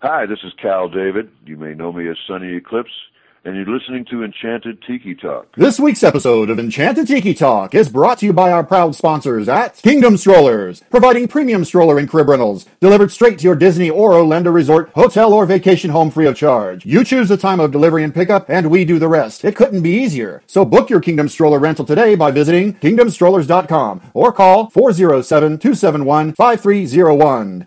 Hi, this is Cal David. You may know me as Sunny Eclipse, and you're listening to Enchanted Tiki Talk. This week's episode of Enchanted Tiki Talk is brought to you by our proud sponsors at Kingdom Strollers, providing premium stroller and crib rentals delivered straight to your Disney or Orlando resort, hotel, or vacation home free of charge. You choose the time of delivery and pickup, and we do the rest. It couldn't be easier. So book your Kingdom Stroller rental today by visiting kingdomstrollers.com or call 407 271 5301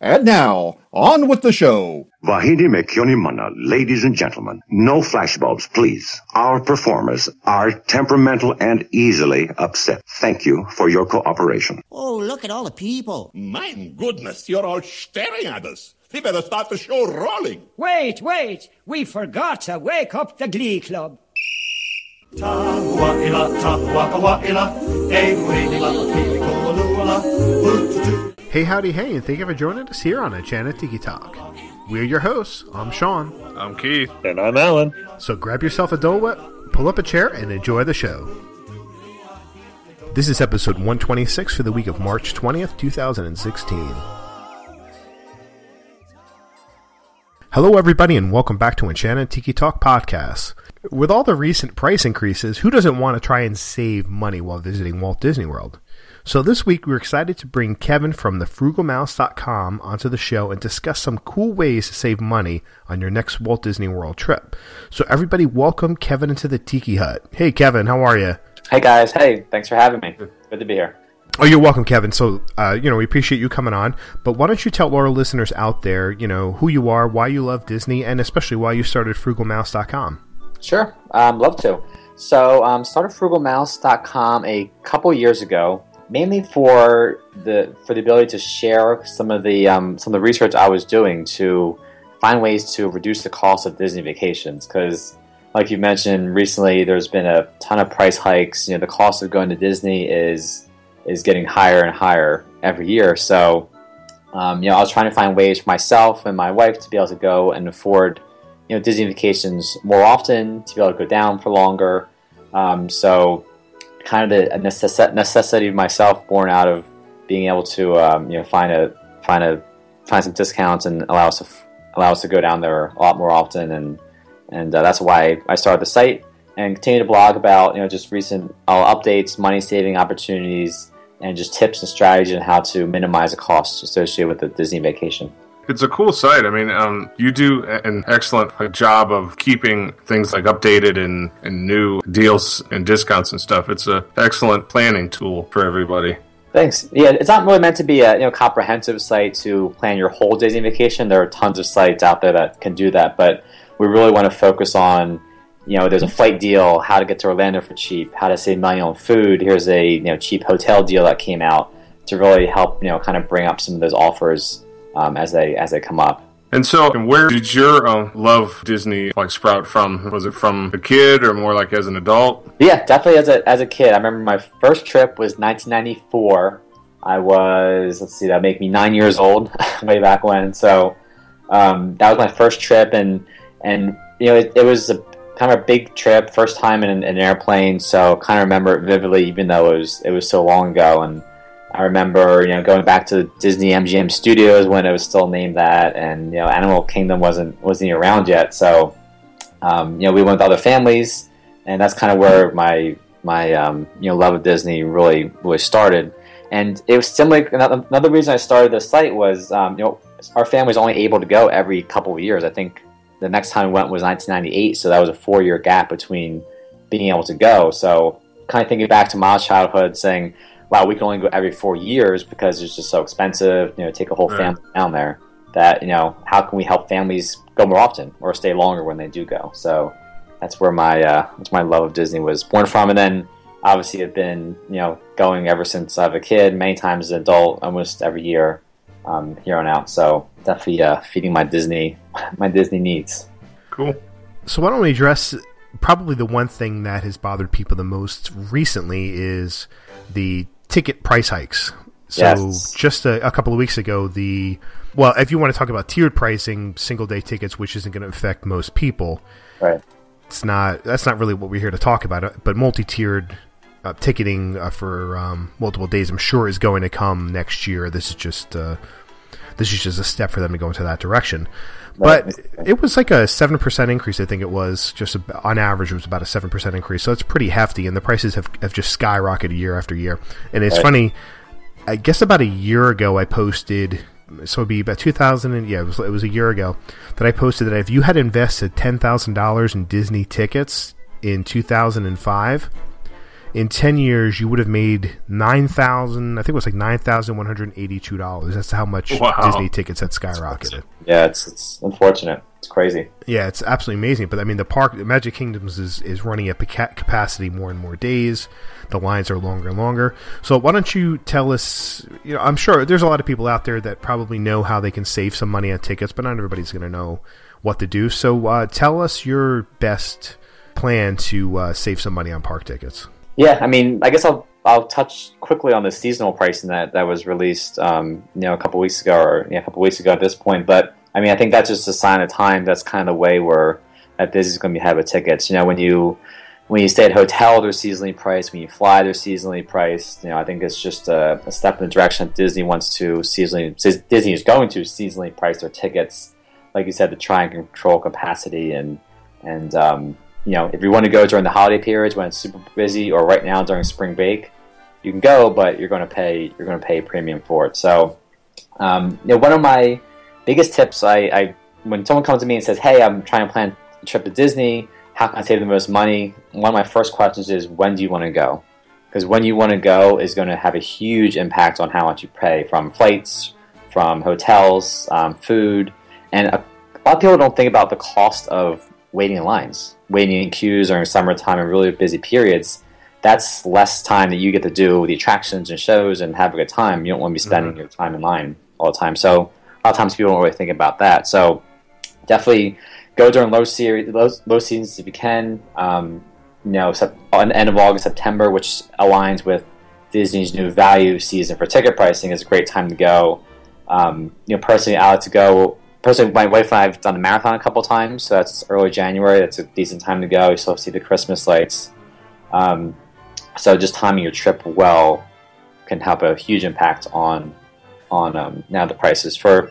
And now, on with the show. Vahidi Mekyoni Mana, ladies and gentlemen, no flashbulbs, please. Our performers are temperamental and easily upset. Thank you for your cooperation. Oh, look at all the people. My goodness, you're all staring at us. We better start the show rolling. Wait, wait, we forgot to wake up the Glee Club. Hey, howdy, hey, and thank you for joining us here on Enchanted Tiki Talk. We're your hosts. I'm Sean. I'm Keith. And I'm Alan. So grab yourself a Dole Whip, pull up a chair, and enjoy the show. This is episode 126 for the week of March 20th, 2016. Hello, everybody, and welcome back to Enchanted Tiki Talk Podcast. With all the recent price increases, who doesn't want to try and save money while visiting Walt Disney World? So this week we're excited to bring Kevin from thefrugalmouse.com onto the show and discuss some cool ways to save money on your next Walt Disney World trip. So everybody welcome Kevin into the Tiki Hut. Hey Kevin, how are you? Hey guys, hey, thanks for having me. Good to be here. Oh, you're welcome, Kevin. So, uh, you know, we appreciate you coming on. But why don't you tell our listeners out there, you know, who you are, why you love Disney, and especially why you started frugalmouse.com? Sure, um, love to. So, um, started frugalmouse.com a couple years ago mainly for the for the ability to share some of the um, some of the research I was doing to find ways to reduce the cost of Disney vacations. Because, like you mentioned recently, there's been a ton of price hikes. You know, the cost of going to Disney is is getting higher and higher every year. So, um, you know, I was trying to find ways for myself and my wife to be able to go and afford you know Disney vacations more often, to be able to go down for longer. Um, so kind of a necess- necessity of myself, born out of being able to um, you know find a find a find some discounts and allow us to f- allow us to go down there a lot more often, and and uh, that's why I started the site and continue to blog about you know just recent uh, updates, money saving opportunities, and just tips and strategies on how to minimize the costs associated with the Disney vacation. It's a cool site. I mean, um, you do an excellent job of keeping things like updated and, and new deals and discounts and stuff. It's an excellent planning tool for everybody. Thanks. Yeah, it's not really meant to be a you know comprehensive site to plan your whole Disney vacation. There are tons of sites out there that can do that, but we really want to focus on you know there's a flight deal, how to get to Orlando for cheap, how to save money on food. Here's a you know cheap hotel deal that came out to really help you know kind of bring up some of those offers um, as they as they come up. And so, where did your uh, love Disney like sprout from? Was it from a kid or more like as an adult? Yeah, definitely as a as a kid. I remember my first trip was 1994. I was let's see, that make me nine years old way back when. So um, that was my first trip, and and you know it, it was a kind of a big trip, first time in an, an airplane. So kind of remember it vividly, even though it was it was so long ago and I remember, you know, going back to Disney MGM Studios when it was still named that, and you know, Animal Kingdom wasn't wasn't around yet. So, um, you know, we went with other families, and that's kind of where my my um, you know love of Disney really really started. And it was similar. Another reason I started the site was, um, you know, our family was only able to go every couple of years. I think the next time we went was 1998, so that was a four year gap between being able to go. So, kind of thinking back to my childhood, saying wow, we can only go every four years because it's just so expensive, you know, take a whole right. family down there. That, you know, how can we help families go more often or stay longer when they do go? So that's where my uh, that's my love of Disney was born from. And then obviously I've been, you know, going ever since I was a kid, many times as an adult, almost every year um, here on out. So definitely uh, feeding my Disney my Disney needs. Cool. So why don't we address probably the one thing that has bothered people the most recently is the ticket price hikes So Yes. just a, a couple of weeks ago, the well, if you want to talk about tiered pricing, single day tickets, which isn't going to affect most people, Right. it's not. That's not really what we're here to talk about. uh, But multi-tiered uh, ticketing uh, for um, multiple days, I'm sure, is going to come next year. This is just uh, this is just a step for them to go into that direction. But it was like a seven percent increase. I think it was just on average. It was about a seven percent increase, so it's pretty hefty. And the prices have have just skyrocketed year after year. And it's Right. funny. I guess about a year ago, I posted. So it'd be about 2000 and yeah, it was, it was a year ago that I posted that if you had invested ten thousand dollars in Disney tickets in 2005, in 10 years you would have made 9000 i think it was like $9182 that's how much Wow. disney tickets had skyrocketed. Yeah, it's it's unfortunate. It's crazy. yeah it's absolutely amazing. But i mean the park the magic kingdoms is, is running at capacity more and more days. The lines are longer and longer. So why don't you tell us you know i'm sure there's a lot of people out there that probably know how they can save some money on tickets but not everybody's going to know what to do. So uh, tell us your best plan to uh, save some money on park tickets Yeah, I mean, I guess I'll I'll touch quickly on the seasonal pricing that that was released, um, you know, a couple weeks ago or yeah, a couple weeks ago at this point. But I mean, I think that's just a sign of time. That's kind of the way where that Disney's going to be having tickets. You know, when you when you stay at a hotel, they're seasonally priced. When you fly, they're seasonally priced. You know, I think it's just a, a step in the direction that Disney wants to seasonally. Disney is going to seasonally price their tickets, like you said, to try and control capacity and and um, you know, if you want to go during the holiday periods when it's super busy, or right now during spring break, you can go, but you're going to pay you're going to pay a premium for it. So, um, you know, one of my biggest tips, I, I when someone comes to me and says, "Hey, I'm trying to plan a trip to Disney. How can I save the most money?" One of my first questions is, "When do you want to go?" Because when you want to go is going to have a huge impact on how much you pay from flights, from hotels, um, food, and a lot of people don't think about the cost of waiting in lines, waiting in queues during summertime and really busy periods. That's less time that you get to do the attractions and shows and have a good time. You don't want to be spending your time in line all the time. So a lot of times people don't really think about that. So definitely go during low series, low, low seasons if you can. Um, you know, sep- on the end of August, September, which aligns with Disney's new value season for ticket pricing, is a great time to go. Um, you know, personally, I like to go. Personally, my wife and I have done the marathon a couple times, so that's early January. That's a decent time to go. You still see the Christmas lights. Um, so just timing your trip well can have a huge impact on on um, now the prices for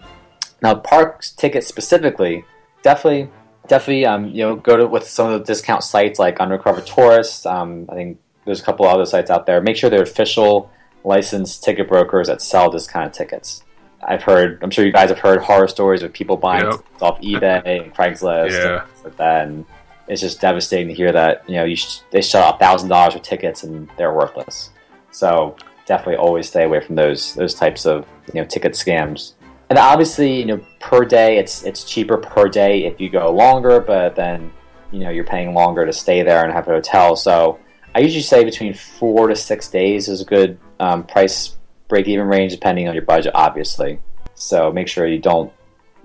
now parks tickets specifically. Definitely, definitely, um, you know, go to with some of the discount sites like Undercover Tourist. Um, I think there's a couple other sites out there. Make sure they're official licensed ticket brokers that sell this kind of tickets. I've heard, I'm sure you guys have heard horror stories of people buying Yep. off eBay and Craigslist Yeah. and like that. And it's just devastating to hear that you know you sh- they shell out thousand dollars for tickets and they're worthless. So definitely always stay away from those those types of you know ticket scams. And obviously, you know, per day it's it's cheaper per day if you go longer, but then you know you're paying longer to stay there and have a hotel. So I usually say between four to six days is a good um, price break even range, depending on your budget, obviously. So make sure you don't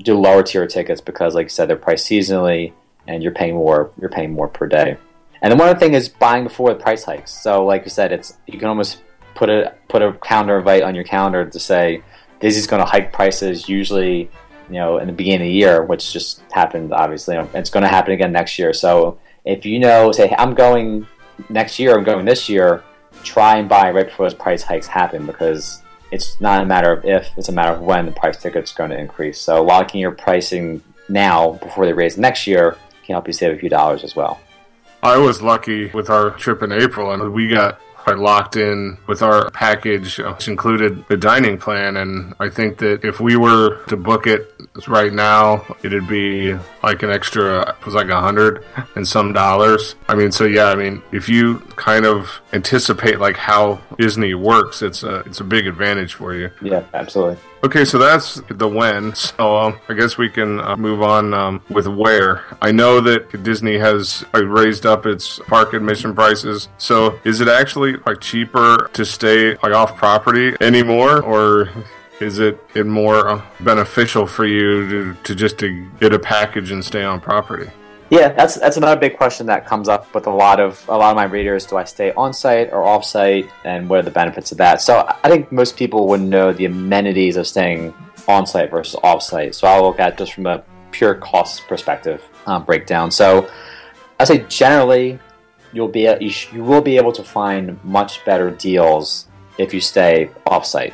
do lower tier tickets because, like you said, they're priced seasonally, and you're paying more. You're paying more per day. And then one other thing is buying before the price hikes. So, like you said, it's you can almost put a put a calendar invite on your calendar to say Disney's going to hike prices. Usually, you know, in the beginning of the year, which just happened. Obviously, it's going to happen again next year. So, if you know, say, hey, I'm going next year, I'm going this year. Try and buy right before those price hikes happen because it's not a matter of if, it's a matter of when the price ticket's going to increase. So locking your pricing now before they raise next year can help you save a few dollars as well. I was lucky with our trip in April, and we got quite locked in with our package, uh, which included the dining plan. And I think that if we were to book it right now, it'd be like an extra, it was like a hundred and some dollars. I mean, so yeah, I mean, if you kind of anticipate like how Disney works, it's a it's a big advantage for you. Yeah, absolutely. Okay, so that's the when. So um, I guess we can uh, move on um, with where. I know that Disney has raised up its park admission prices. So is it actually like cheaper to stay like off property anymore, or is it, it more uh, beneficial for you to, to just to get a package and stay on property? Yeah, that's that's another big question that comes up with a lot of a lot of my readers. Do I stay on site or off site, and what are the benefits of that? So I think most people would know the amenities of staying on site versus off site. So I'll look at just from a pure cost perspective um, breakdown. So I say generally you'll be you, sh- you will be able to find much better deals if you stay off site,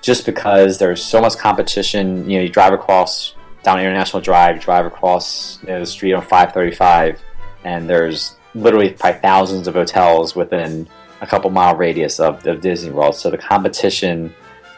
just because there's so much competition. You know, you drive across down International Drive, drive across you know, the street on 535, and there's literally probably thousands of hotels within a couple mile radius of, of Disney World. So the competition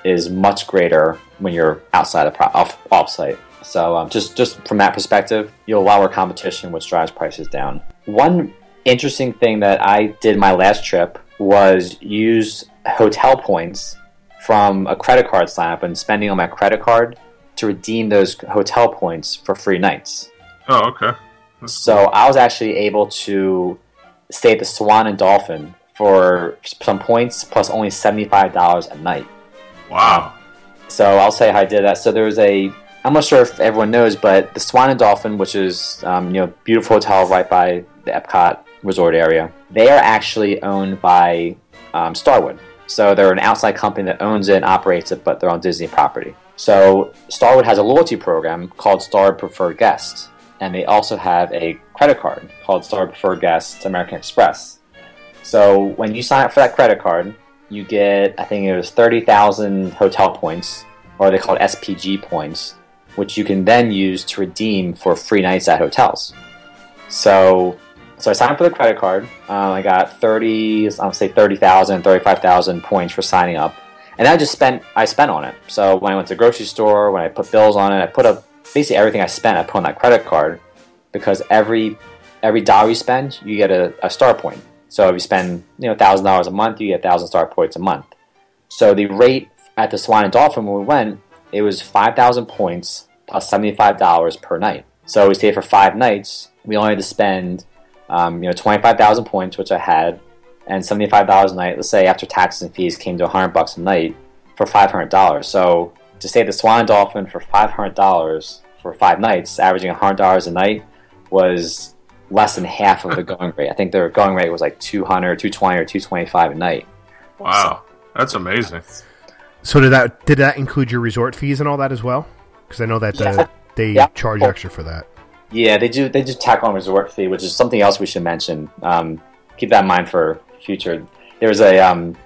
is much greater when you're outside of off off site. So um, just just from that perspective, you'll lower competition, which drives prices down. One interesting thing that I did my last trip was use hotel points from a credit card sign up and spending on my credit card to redeem those hotel points for free nights. Oh, okay. That's so cool. I was actually able to stay at the Swan and Dolphin for some points plus only $75 a night. Wow. So I'll say how I did that. So there was a, I'm not sure if everyone knows, but the Swan and Dolphin, which is um, you know beautiful hotel right by the Epcot resort area, they are actually owned by um, Starwood. So they're an outside company that owns it and operates it, but they're on Disney property. So Starwood has a loyalty program called Starwood Preferred Guest, and they also have a credit card called Starwood Preferred Guest American Express. So when you sign up for that credit card, you get I think it was thirty thousand hotel points, or they call it SPG points, which you can then use to redeem for free nights at hotels. So so I signed up for the credit card. Uh, I got 30, I'll say 30,000, 35,000 points for signing up and I just spent I spent on it. So when I went to the grocery store, when I put bills on it, I put up basically everything I spent. I put on that credit card because every every dollar you spend, you get a, a star point. So if you spend you know thousand dollars a month, you get thousand star points a month. So the rate at the Swan and Dolphin when we went, it was five thousand points plus seventy five dollars per night. So we stayed for five nights. We only had to spend um, you know twenty five thousand points, which I had, and $75 a night, let's say after taxes and fees came to 100 bucks a night for $500. So to stay at the Swan and Dolphin for $500 for five nights, averaging $100 a night, was less than half of the going rate. I think their going rate was like 200, 220 or 225 a night. Wow. So, that's amazing. So did that did that include your resort fees and all that as well? Because I know that uh, they yeah. charge extra for that. Yeah, they do. They do tack on resort fee, which is something else we should mention. Um, keep that in mind for future. There was a um,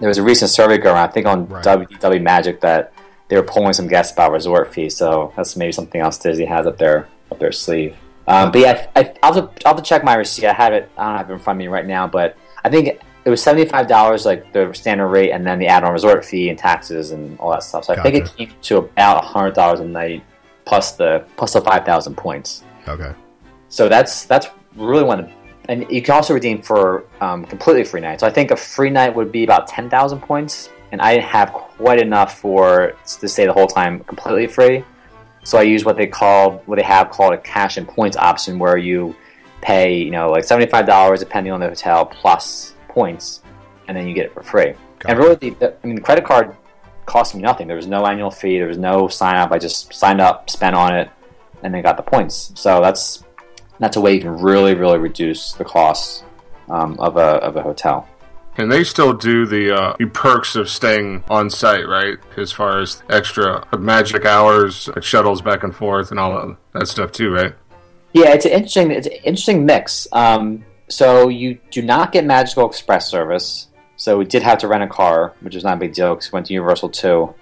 there was a recent survey going around, I think on right. WDW Magic that they were pulling some guests about resort fees. So that's maybe something else Disney has up their up their sleeve. Um, but yeah, I, will have to, I'll have to check my receipt. I have it. I don't have it in front of me right now, but I think it was seventy five dollars, like the standard rate, and then the add on resort fee and taxes and all that stuff. So I gotcha. think it came to about hundred dollars a night plus the plus the five thousand points. Okay. So that's that's really one of and you can also redeem for um, completely free night. So I think a free night would be about ten thousand points, and I didn't have quite enough for to stay the whole time completely free. So I use what they call what they have called a cash and points option, where you pay you know like seventy five dollars depending on the hotel plus points, and then you get it for free. Got and really, the, the, I mean, the credit card cost me nothing. There was no annual fee. There was no sign up. I just signed up, spent on it, and then got the points. So that's that's a way you can really, really reduce the cost um, of a of a hotel. And they still do the, uh, the perks of staying on site, right? As far as extra magic hours, like shuttles back and forth, and all of that stuff too, right? Yeah, it's an interesting it's an interesting mix. Um, so you do not get Magical Express service. So we did have to rent a car, which was not a big deal because we went to Universal too.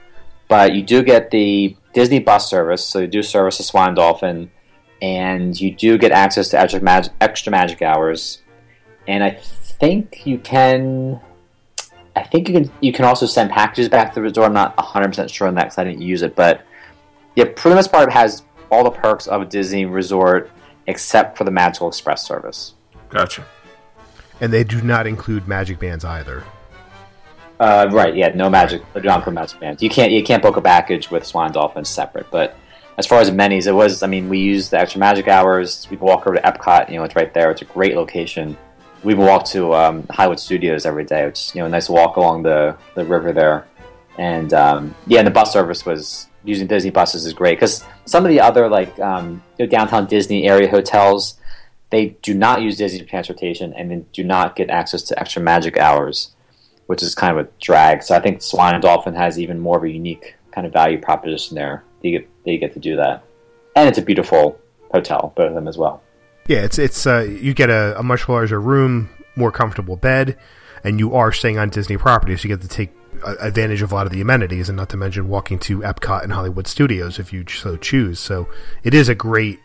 But you do get the Disney bus service. So you do service the Swan Dolphin and you do get access to extra magic, extra magic hours. And I think you can. I think you can. You can also send packages back to the resort. I'm not 100 percent sure on that because I didn't use it, but yeah, for the most part, has all the perks of a Disney resort except for the Magical Express service. Gotcha. And they do not include magic bands either. Uh, right. Yeah. No magic. Include magic bands. You can't. You can't book a package with Swan Dolphins separate, but as far as amenities, it was. I mean, we used the extra magic hours. We walk over to Epcot. You know, it's right there. It's a great location. We walk to um, Hollywood Studios every day. It's you know a nice walk along the, the river there. And um, yeah, and the bus service was using Disney buses is great because some of the other like um, you know, downtown Disney area hotels they do not use Disney transportation and then do not get access to extra magic hours, which is kind of a drag. So I think Swan and Dolphin has even more of a unique kind of value proposition there. They get they get to do that, and it's a beautiful hotel, both of them as well. Yeah, it's it's uh, you get a, a much larger room, more comfortable bed, and you are staying on Disney property, so you get to take advantage of a lot of the amenities, and not to mention walking to Epcot and Hollywood Studios if you so choose. So it is a great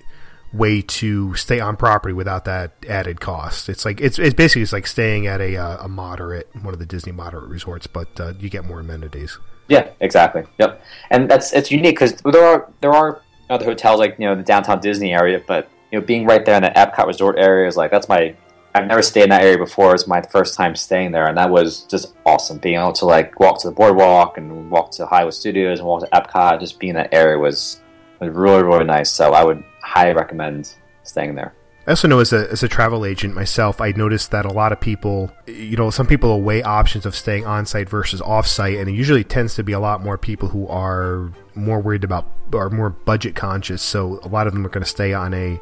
way to stay on property without that added cost. It's like it's it's basically it's like staying at a uh, a moderate one of the Disney moderate resorts, but uh, you get more amenities. Yeah, exactly. Yep, and that's it's unique because there are there are other hotels like you know the downtown Disney area, but you know being right there in the Epcot resort area is like that's my I've never stayed in that area before. It's my first time staying there, and that was just awesome. Being able to like walk to the boardwalk and walk to Hollywood Studios and walk to Epcot, just being in that area was was really really nice. So I would highly recommend staying there. I also know as a, as a travel agent myself, I noticed that a lot of people, you know, some people weigh options of staying on site versus off site, and it usually tends to be a lot more people who are more worried about or more budget conscious. So a lot of them are going to stay on a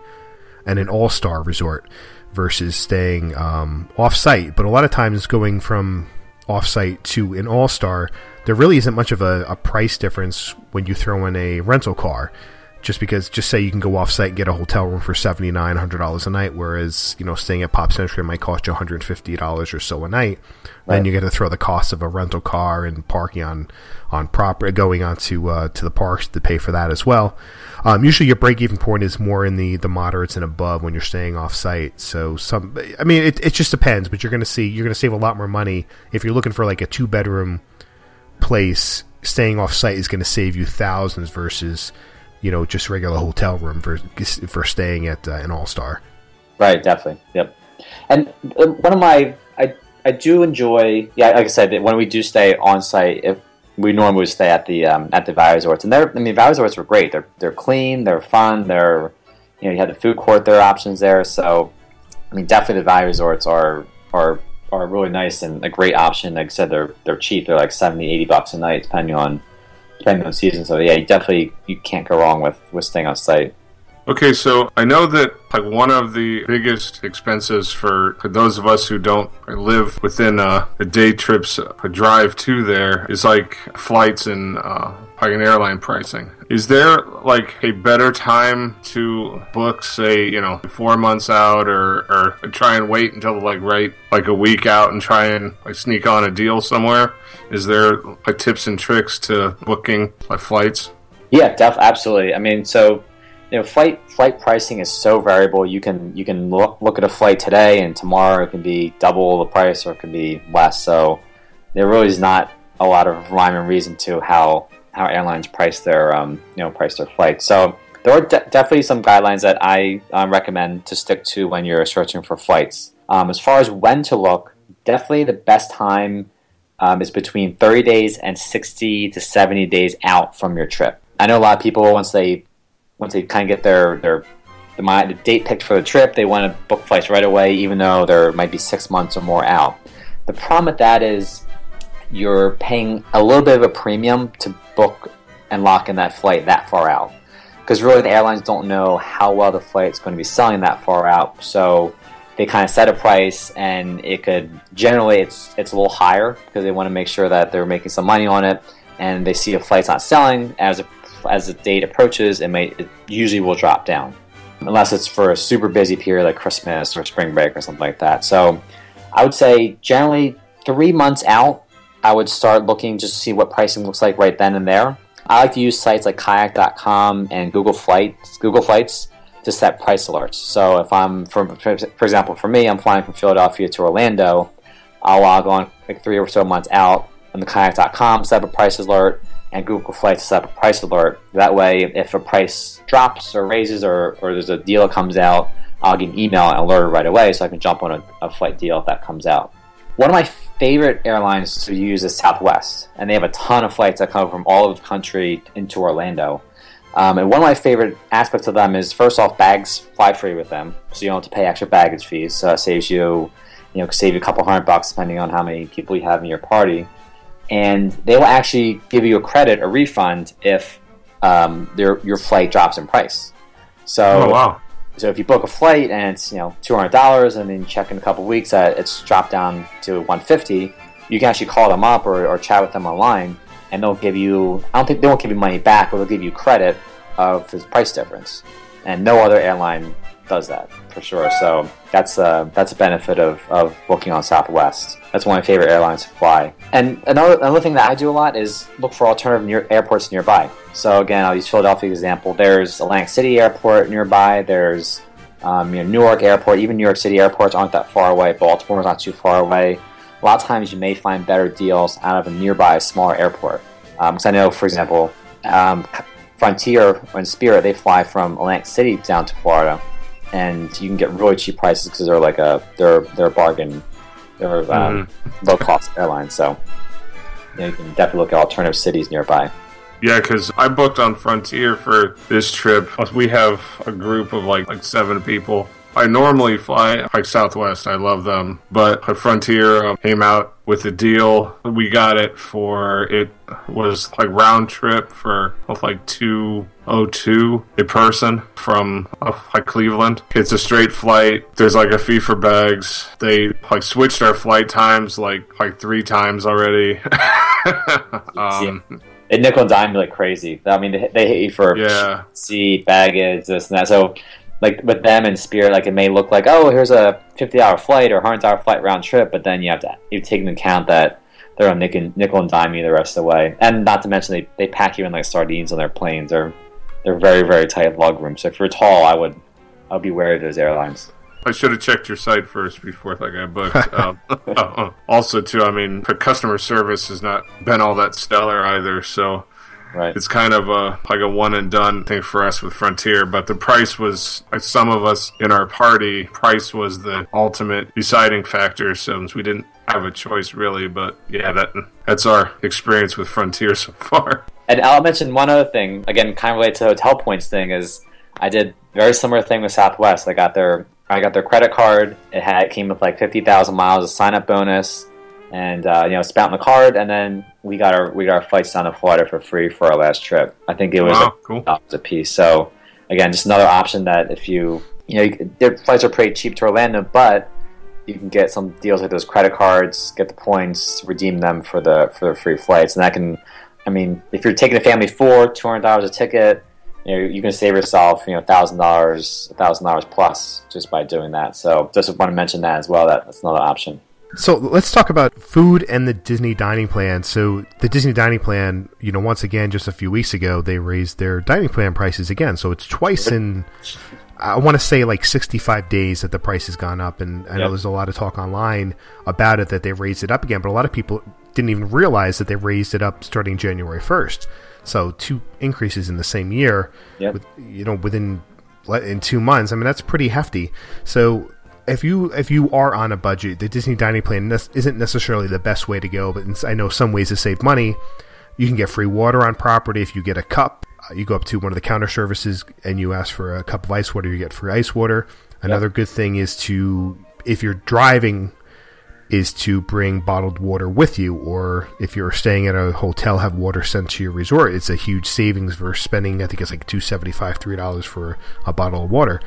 and an all star resort versus staying um, off site. But a lot of times going from off site to an all star, there really isn't much of a, a price difference when you throw in a rental car just because just say you can go off site and get a hotel room for seventy nine hundred dollars a night, whereas you know staying at Pop Century might cost you one hundred fifty dollars or so a night. Right. Then you get to throw the cost of a rental car and parking on on proper going on to uh, to the parks to pay for that as well. Um, usually your break even point is more in the the moderates and above when you're staying off site. So some, I mean, it it just depends, but you're going to see you're going to save a lot more money if you're looking for like a two bedroom place. Staying off site is going to save you thousands versus you know, just regular hotel room for for staying at uh, an All Star. Right, definitely. Yep. And uh, one of my, I I do enjoy, yeah, like I said, when we do stay on site, if we normally stay at the um, at the Value Resorts, and they're, I mean, Value Resorts were great. They're they're clean, they're fun, they're, you know, you had the food court, there options there. So, I mean, definitely the Value Resorts are are are really nice and a great option. Like I said, they're they're cheap. They're like 70, 80 bucks a night, depending on depending on season. So yeah, you definitely you can't go wrong with with staying on site. Okay, so I know that like one of the biggest expenses for, for those of us who don't live within uh, a day trip's a drive to there is like flights and uh, like an airline pricing. Is there like a better time to book, say, you know, four months out, or or try and wait until like right like a week out and try and like sneak on a deal somewhere? Is there like tips and tricks to booking like flights? Yeah, def- absolutely. I mean, so you know, flight flight pricing is so variable. You can you can look look at a flight today, and tomorrow it can be double the price, or it can be less. So there really is not a lot of rhyme and reason to how how airlines price their um, you know price their flights. So there are de- definitely some guidelines that I um, recommend to stick to when you're searching for flights. Um, as far as when to look, definitely the best time um, is between 30 days and 60 to 70 days out from your trip. I know a lot of people once they once they kind of get their their the, date picked for the trip, they want to book flights right away, even though there might be six months or more out. The problem with that is you're paying a little bit of a premium to book and lock in that flight that far out. Because really, the airlines don't know how well the flight's going to be selling that far out. So they kind of set a price, and it could generally it's it's a little higher because they want to make sure that they're making some money on it. And they see a flight's not selling as a, as the date approaches, it may it usually will drop down, unless it's for a super busy period like Christmas or spring break or something like that. So I would say generally three months out, I would start looking just to see what pricing looks like right then and there. I like to use sites like kayak.com and Google Flights, Google Flights to set price alerts. So if I'm, for, for example, for me, I'm flying from Philadelphia to Orlando, I'll log on like three or so months out on the kayak.com, set up a price alert, and Google Flights set up a price alert. That way, if a price drops or raises or, or there's a deal that comes out, I'll get an email and alert right away so I can jump on a, a flight deal if that comes out. One of my favorite airlines to use is Southwest, and they have a ton of flights that come from all over the country into Orlando. Um, and one of my favorite aspects of them is first off, bags fly free with them, so you don't have to pay extra baggage fees. So it saves you, you know, save you a couple hundred bucks depending on how many people you have in your party. and they will actually give you a credit, a refund, if um, their, your flight drops in price. So, Oh wow. So if you book a flight and it's you know two hundred dollars, and then you check in a couple weeks that it's dropped down to one fifty, you can actually call them up or, or chat with them online, and they'll give you. I don't think they won't give you money back, but they'll give you credit of the price difference. And no other airline does that for sure. So that's a that's a benefit of, of booking on Southwest. That's one of my favorite airlines to fly. And another another thing that I do a lot is look for alternative near, airports nearby. So again, I'll use Philadelphia example. There's Atlantic City Airport nearby. There's um, you know Newark Airport. Even New York City airports aren't that far away. Baltimore's not too far away. A lot of times you may find better deals out of a nearby smaller airport. Because I know, for example, um, Frontier and Spirit they fly from Atlantic City down to Florida, and you can get really cheap prices because they're like a they're they're a bargain, they're um, low cost airline. So you, know, you can definitely look at alternative cities nearby. Yeah, because I booked on Frontier for this trip. We have a group of like like seven people. I normally fly like Southwest. I love them, but Frontier um, came out with a deal. We got it for it was like round trip for like two oh two a person from like Cleveland. It's a straight flight. There's like a fee for bags. They like switched our flight times like like three times already. um, They nickel and dime you like crazy. I mean, they, they hit you for Yeah. seat, baggage, this and that. So, like with them and Spirit, like it may look like, oh, here's a fifty-hour flight or hundred-hour flight round trip, but then you have to you take into account that they're on nickel, nickel and dime you the rest of the way, and not to mention they, they pack you in like sardines on their planes. They're they're very very tight lug rooms. So if you're tall, I would I would be wary of those airlines. I should have checked your site first before like I booked. um, uh, also, too, I mean, the customer service has not been all that stellar either, so Right. it's kind of a like a one and done thing for us with Frontier. But the price was like some of us in our party, price was the ultimate deciding factor. So we didn't have a choice really. But yeah, that that's our experience with Frontier so far. And I'll mention one other thing, again, kind of related to the hotel points thing, is I did very similar thing with Southwest. I got their I got their credit card. It had it came with like fifty thousand miles of sign up bonus, and uh, you know spent on the card, and then we got our we got our flights down to Florida for free for our last trip. I think it was Wow, like cool. a piece. So again, just another option that if you you know you, their flights are pretty cheap to Orlando, but you can get some deals like those credit cards, get the points, redeem them for the for the free flights, and that can. I mean, if you're taking a family for two hundred dollars a ticket, you know you can save yourself you know thousand dollars, thousand dollars plus just by doing that. So just want to mention that as well. That that's another option. So let's talk about food and the Disney dining plan. So the Disney dining plan, you know, once again, just a few weeks ago, they raised their dining plan prices again. So it's twice in, I want to say like 65 days that the price has gone up. And I know Yep. there's a lot of talk online about it that they raised it up again, but a lot of people didn't even realize that they raised it up starting January 1st. So two increases in the same year, Yep. with, you know, within in two months. I mean, that's pretty hefty. So if you if you are on a budget, the Disney dining plan nes- isn't necessarily the best way to go. But in, I know some ways to save money. You can get free water on property if you get a cup. Uh, you go up to one of the counter services and you ask for a cup of ice water. You get free ice water. Another good thing is to if you're driving is to bring bottled water with you, or if you're staying at a hotel, have water sent to your resort. It's a huge savings versus spending. I think it's like two seventy five, three dollars for a bottle of water.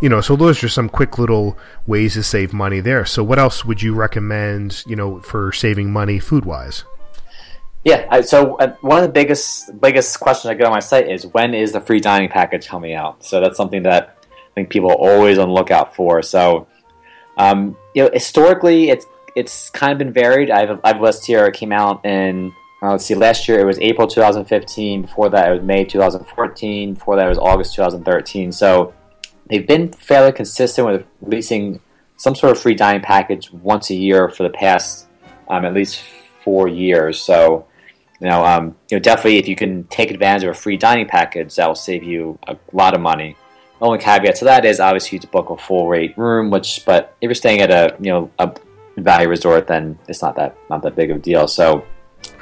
You know, so those are some quick little ways to save money there. So, what else would you recommend? You know, for saving money food wise? Yeah. So uh, one of the biggest biggest questions I get on my site is when is the free dining package coming out? So that's something that I think people are always on the lookout for. So um, you know, historically, it's it's kind of been varied. I've I've listed here. It came out in uh, let's see. Last year it was April 2015. Before that it was May 2014. Before that it was August 2013. So they've been fairly consistent with releasing some sort of free dining package once a year for the past um, at least four years. So you know, um, you know, definitely if you can take advantage of a free dining package, that will save you a lot of money. The only caveat to that is obviously to book a full rate room, which but if you're staying at a you know a value resort, then it's not that not that big of a deal. So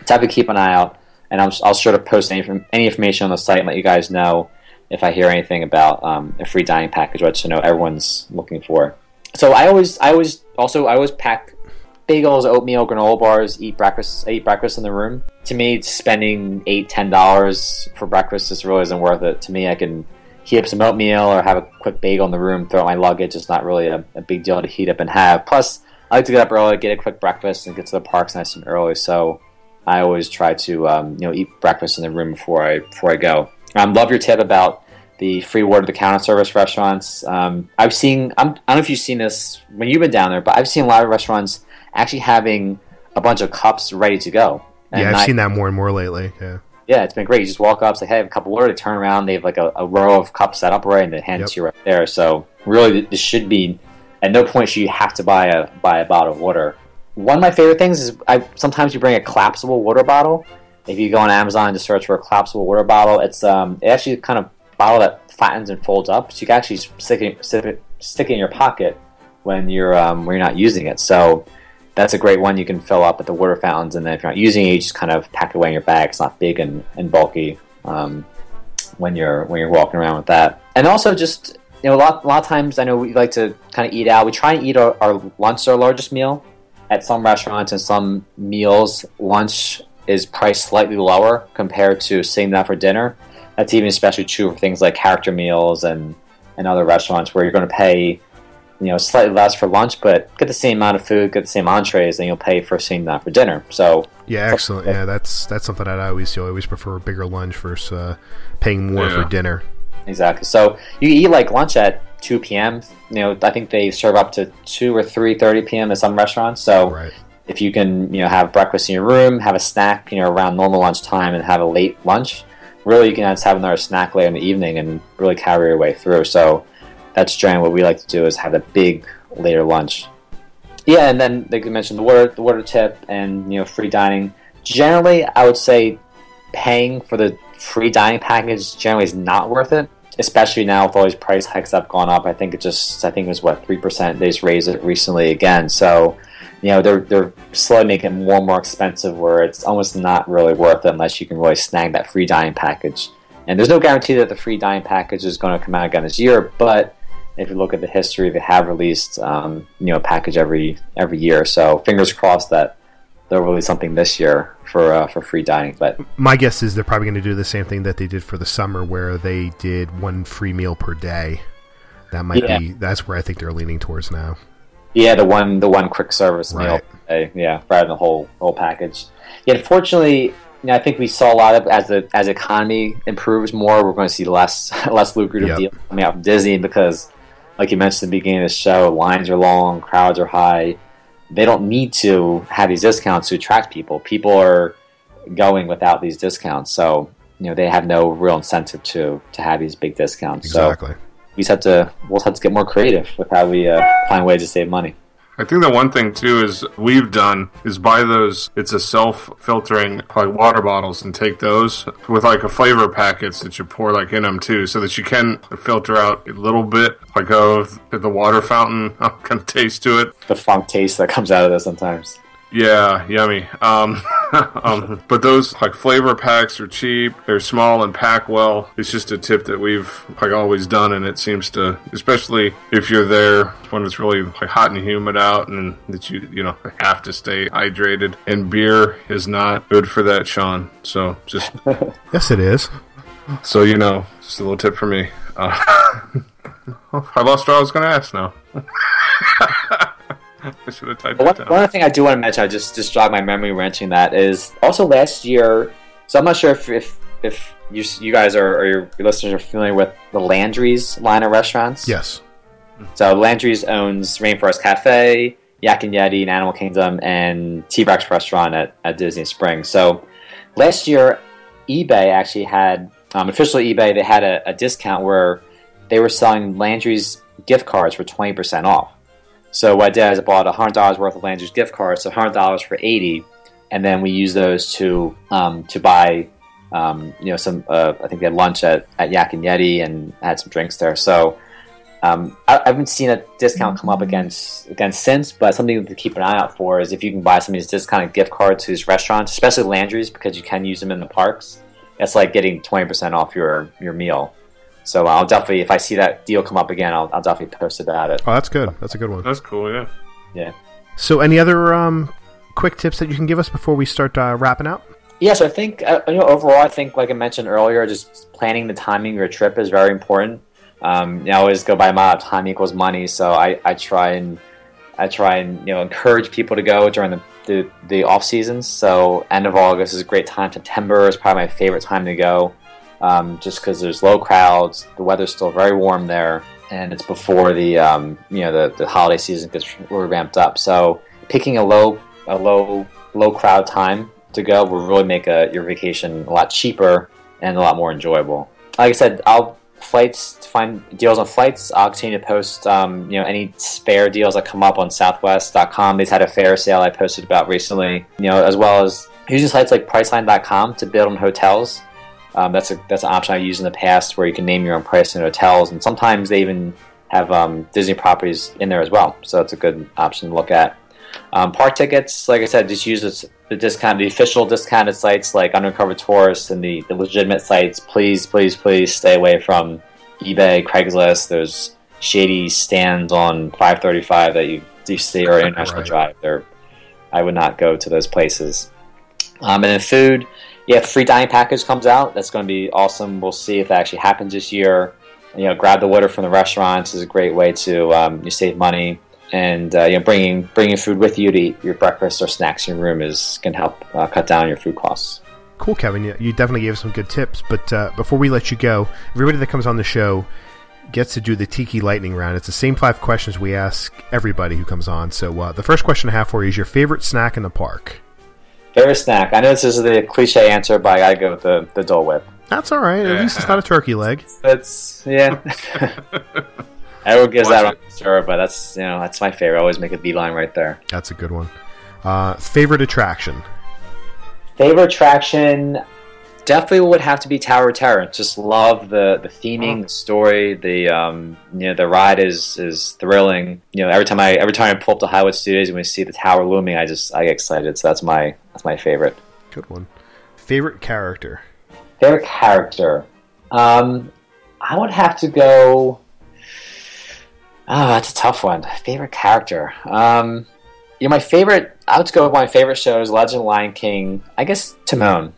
definitely keep an eye out, and I'm I'll sure to post any, any information on the site and let you guys know if I hear anything about um, a free dining package, which I know everyone's looking for. So I always I always also I always pack bagels, oatmeal, granola bars, eat breakfast, eat breakfast in the room. To me, spending eight, ten dollars for breakfast just really isn't worth it. To me, I can heat up some oatmeal or have a quick bagel in the room, throw my luggage. It's not really a, a big deal to heat up and have. Plus, I like to get up early, get a quick breakfast, and get to the parks nice and early. So I always try to um, you know eat breakfast in the room before I before I go. Um, love your tip about the free water the counter service restaurants. Um, I've seen I'm, I don't know if you've seen this when you've been down there, but I've seen a lot of restaurants actually having a bunch of cups ready to go. Yeah, I've seen that more and more lately. Yeah. Yeah, it's been great. You just walk up, say, "Hey, I have a cup of water." They turn around, they have like a, a row of cups set up right, and they hand yep. it to you right there. So really, this should be at no point should you have to buy a buy a bottle of water. One of my favorite things is I sometimes you bring a collapsible water bottle. If you go on Amazon to search for a collapsible water bottle, it's um it actually kind of that flattens and folds up, so you can actually stick it, stick it, stick it in your pocket when you're um, when you're not using it. So that's a great one you can fill up at the water fountains, and then if you're not using it, you just kind of pack it away in your bag. It's not big and, and bulky um, when you're when you're walking around with that. And also just you know a lot a lot of times I know we like to kind of eat out. We try and eat our, our lunch our largest meal. At some restaurants and some meals, lunch is priced slightly lower compared to sitting down for dinner. That's even especially true for things like character meals and, and other restaurants where you're going to pay you know slightly less for lunch, but get the same amount of food, get the same entrees, and you'll pay for sitting down for dinner. So yeah, excellent. Yeah, that's that's something that I always do. I always prefer a bigger lunch versus uh, paying more yeah. for dinner. Exactly. So you eat like lunch at two p.m. You know, I think they serve up to two or three thirty p.m. at some restaurants. So right. if you can, you know, have breakfast in your room, have a snack, you know, around normal lunch time, and have a late lunch, really you can just have another snack later in the evening and really carry your way through. So that's generally what we like to do is have a big later lunch. Yeah, and then like you mentioned the water the water tip and you know free dining. Generally, I would say paying for the free dining package generally is not worth it, especially now with all these price hikes have gone up. I think it just I think it was what three percent. They just raised it recently again, so you know they're they're slowly making it more and more expensive, where it's almost not really worth it unless you can really snag that free dining package. And there's no guarantee that the free dining package is going to come out again this year, but if you look at the history, they have released um, you know a package every every year. So fingers crossed that they'll release something this year for uh, for free dining. But my guess is they're probably going to do the same thing that they did for the summer, where they did one free meal per day. That might yeah. be that's where I think they're leaning towards now. Yeah, the one the one quick service right. meal. yeah, rather than the whole whole package. Yeah, unfortunately, you know, I think we saw a lot of as the as economy improves more, we're going to see less less lucrative yep. deals coming out from Disney because like you mentioned at the beginning of the show, lines are long, crowds are high. They don't need to have these discounts to attract people. People are going without these discounts, so you know they have no real incentive to to have these big discounts. Exactly. So we just have to we'll have to get more creative with how we uh, find ways to save money. I think the one thing too is we've done is buy those. It's a self filtering like water bottles and take those with like a flavor packets that you pour like in them too, so that you can filter out a little bit like of the water fountain kind of taste to it. The funk taste that comes out of this sometimes. Yeah, yummy. Um, um, but those like flavor packs are cheap. They're small and pack well. It's just a tip that we've like always done, and it seems to, especially if you're there when it's really like hot and humid out, and that you you know have to stay hydrated. And beer is not good for that, Sean. So just yes, it is. So you know, just a little tip for me. Uh, I lost what I was going to ask now. I should have typed one, one other thing I do want to mention, I just just jogged my memory wrenching that is also last year. So I'm not sure if if, if you you guys are or your, your listeners are familiar with the Landry's line of restaurants. Yes. So Landry's owns Rainforest Cafe, Yak and Yeti, and Animal Kingdom, and T Rex Restaurant at, at Disney Springs. So last year, eBay actually had um, officially eBay they had a, a discount where they were selling Landry's gift cards for twenty percent off. So what I did is I bought hundred dollars worth of Landry's gift cards, so hundred dollars for eighty, and then we use those to um, to buy, um, you know, some. Uh, I think we had lunch at, at Yak and Yeti and had some drinks there. So um, I, I, haven't seen a discount come up against against since, but something to keep an eye out for is if you can buy some of these discounted gift cards to these restaurants, especially Landry's, because you can use them in the parks. It's like getting twenty percent off your your meal. So I'll definitely, if I see that deal come up again, I'll, I'll definitely post about it. Oh, that's good. That's a good one. That's cool. Yeah. Yeah. So, any other um, quick tips that you can give us before we start uh, wrapping out? Yeah, so I think uh, you know overall, I think like I mentioned earlier, just planning the timing of your trip is very important. Um, you know, I always go by my time equals money, so I, I try and I try and you know encourage people to go during the, the, the off seasons. So end of August is a great time. September is probably my favorite time to go, um, just because there's low crowds, the weather's still very warm there, and it's before the um, you know the, the holiday season gets really ramped up. So picking a low a low low crowd time to go will really make a, your vacation a lot cheaper and a lot more enjoyable. Like I said, I'll flights to find deals on flights. I'll continue to post um, you know any spare deals that come up on Southwest.com. They've had a fair sale I posted about recently. You know, as well as using sites like Priceline.com to bid on hotels. Um, that's a that's an option I've used in the past where you can name your own price in hotels, and sometimes they even have um, Disney properties in there as well. So that's a good option to look at. Um, park tickets, like I said, just use the discount, the official discounted sites like Undercover Tourist and the, the legitimate sites. Please, please, please stay away from eBay, Craigslist. There's shady stands on 535 that you, you see or International Right. Drive. They're, I would not go to those places. Um, and then food, yeah, free dining package comes out. That's going to be awesome. We'll see if that actually happens this year. You know, grab the water from the restaurants is a great way to um, you save money, and uh, you know, bringing bringing food with you to eat your breakfast or snacks in your room is can help uh, cut down your food costs. Cool, Kevin. You, you definitely gave us some good tips. But uh, before we let you go, everybody that comes on the show gets to do the Tiki Lightning Round. It's the same five questions we ask everybody who comes on. So uh, the first question I have for you is your favorite snack in the park. Favorite snack? I know this is the cliche answer, but I gotta go with the the Dole Whip. That's all right. At least it's not a turkey leg. That's yeah. Everyone gives that on sure, but that's you know that's my favorite. I always make a beeline right there. That's a good one. Uh, favorite attraction. Favorite attraction definitely would have to be Tower of Terror. Just love the the theming, the story, the um, you know the ride is is thrilling. You know every time I every time I pull up to Hollywood Studios and we see the tower looming, I just I get excited. So that's my that's my favorite. Good one. Favorite character. Favorite character. Um, I would have to go. Oh, that's a tough one. Favorite character. Um, you know, my favorite. I would go with my favorite shows: Legend of Lion King. I guess Timon.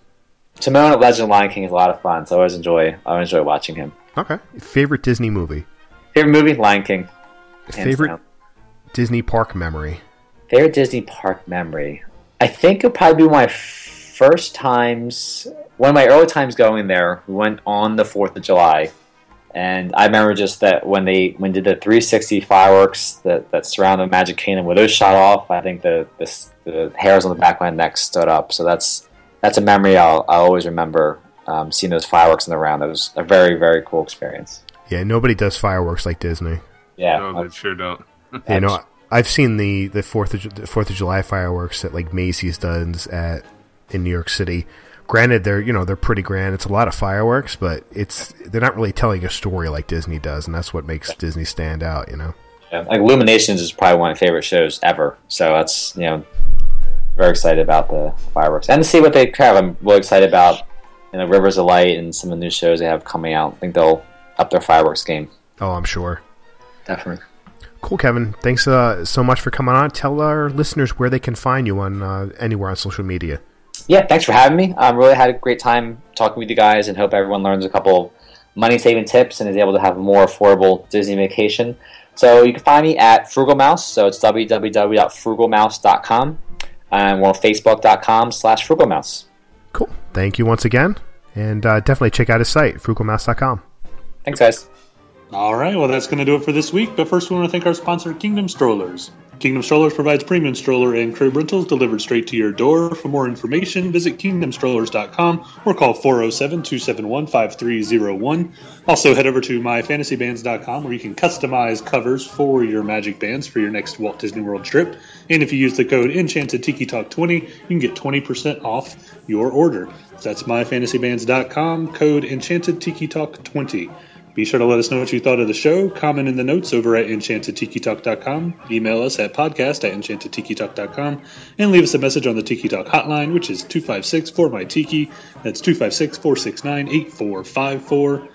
Timon at Legend of Lion King is a lot of fun, so I always enjoy. I always enjoy watching him. Okay. Favorite Disney movie. Favorite movie: Lion King. Favorite down. Disney park memory. Favorite Disney park memory. I think it'll probably be my first times, one of my early times going there. We went on the Fourth of July, and I remember just that when they when did the 360 fireworks that, that surround the Magic Kingdom, when those shot off, I think the, the the hairs on the back of my neck stood up. So that's that's a memory I'll, I'll always remember. Um, seeing those fireworks in the round, that was a very very cool experience. Yeah, nobody does fireworks like Disney. Yeah, No, they sure don't. You know, I've seen the the Fourth of the Fourth of July fireworks that like Macy's does at in New York City. Granted, they're you know they're pretty grand. It's a lot of fireworks, but it's they're not really telling a story like Disney does, and that's what makes Disney stand out. You know. Yeah, like Illuminations is probably one of my favorite shows ever. So that's you know very excited about the fireworks and to see what they have. I'm really excited about you know Rivers of Light and some of the new shows they have coming out. I think they'll up their fireworks game. Oh, I'm sure. Definitely. Cool, Kevin. Thanks uh, so much for coming on. Tell our listeners where they can find you on uh, anywhere on social media. Yeah, thanks for having me. I um, really had a great time talking with you guys, and hope everyone learns a couple money saving tips and is able to have a more affordable Disney vacation. So you can find me at Frugal Mouse. So it's www.frugalmouse.com, and we're on Facebook.com slash Frugal Mouse. Cool. Thank you once again, and uh, definitely check out his site, frugalmouse.com. Thanks, guys. All right, well, that's going to do it for this week. But first, we want to thank our sponsor, Kingdom Strollers. Kingdom Strollers provides premium stroller and crib rentals delivered straight to your door. For more information, visit kingdomstrollers.com or call 407 271 5301. Also, head over to myfantasybands.com where you can customize covers for your magic bands for your next Walt Disney World trip. And if you use the code Enchanted Tiki Talk 20, you can get 20% off your order. That's myfantasybands.com, code Enchanted Tiki Talk 20. Be sure to let us know what you thought of the show. Comment in the notes over at enchantedtikitalk.com. Email us at podcast at enchantedtikitalk.com. And leave us a message on the Tiki Talk hotline, which is 256 4 my Tiki. That's 256 469 8454.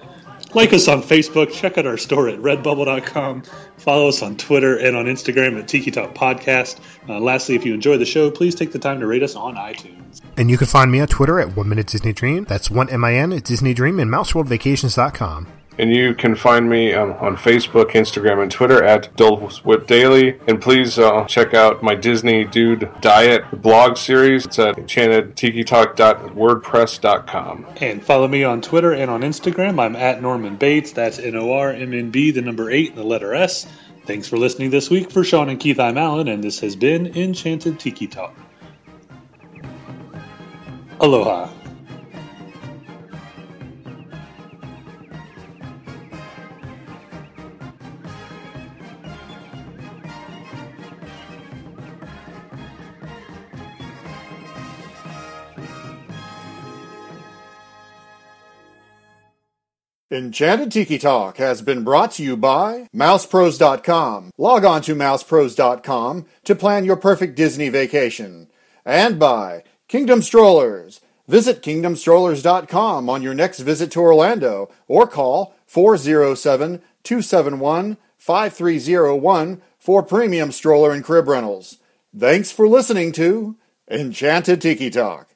Like us on Facebook, check out our store at redbubble.com, follow us on Twitter and on Instagram at Tiki Talk Podcast. Uh, lastly, if you enjoy the show, please take the time to rate us on iTunes. And you can find me on Twitter at One Minute Disney Dream. That's one M I N at Disney Dream and MouseWorldVacations.com. And you can find me um, on Facebook, Instagram, and Twitter at Dole's Whip Daily. And please uh, check out my Disney Dude Diet blog series. It's at enchantedtikitalk.wordpress.com. And follow me on Twitter and on Instagram. I'm at Norman Bates. That's N O R M N B, the number eight, the letter S. Thanks for listening this week. For Sean and Keith, I'm Alan, and this has been Enchanted Tiki Talk. Aloha. Enchanted Tiki Talk has been brought to you by MousePros.com. Log on to MousePros.com to plan your perfect Disney vacation. And by Kingdom Strollers. Visit KingdomStrollers.com on your next visit to Orlando or call 407 271 5301 for premium stroller and crib rentals. Thanks for listening to Enchanted Tiki Talk.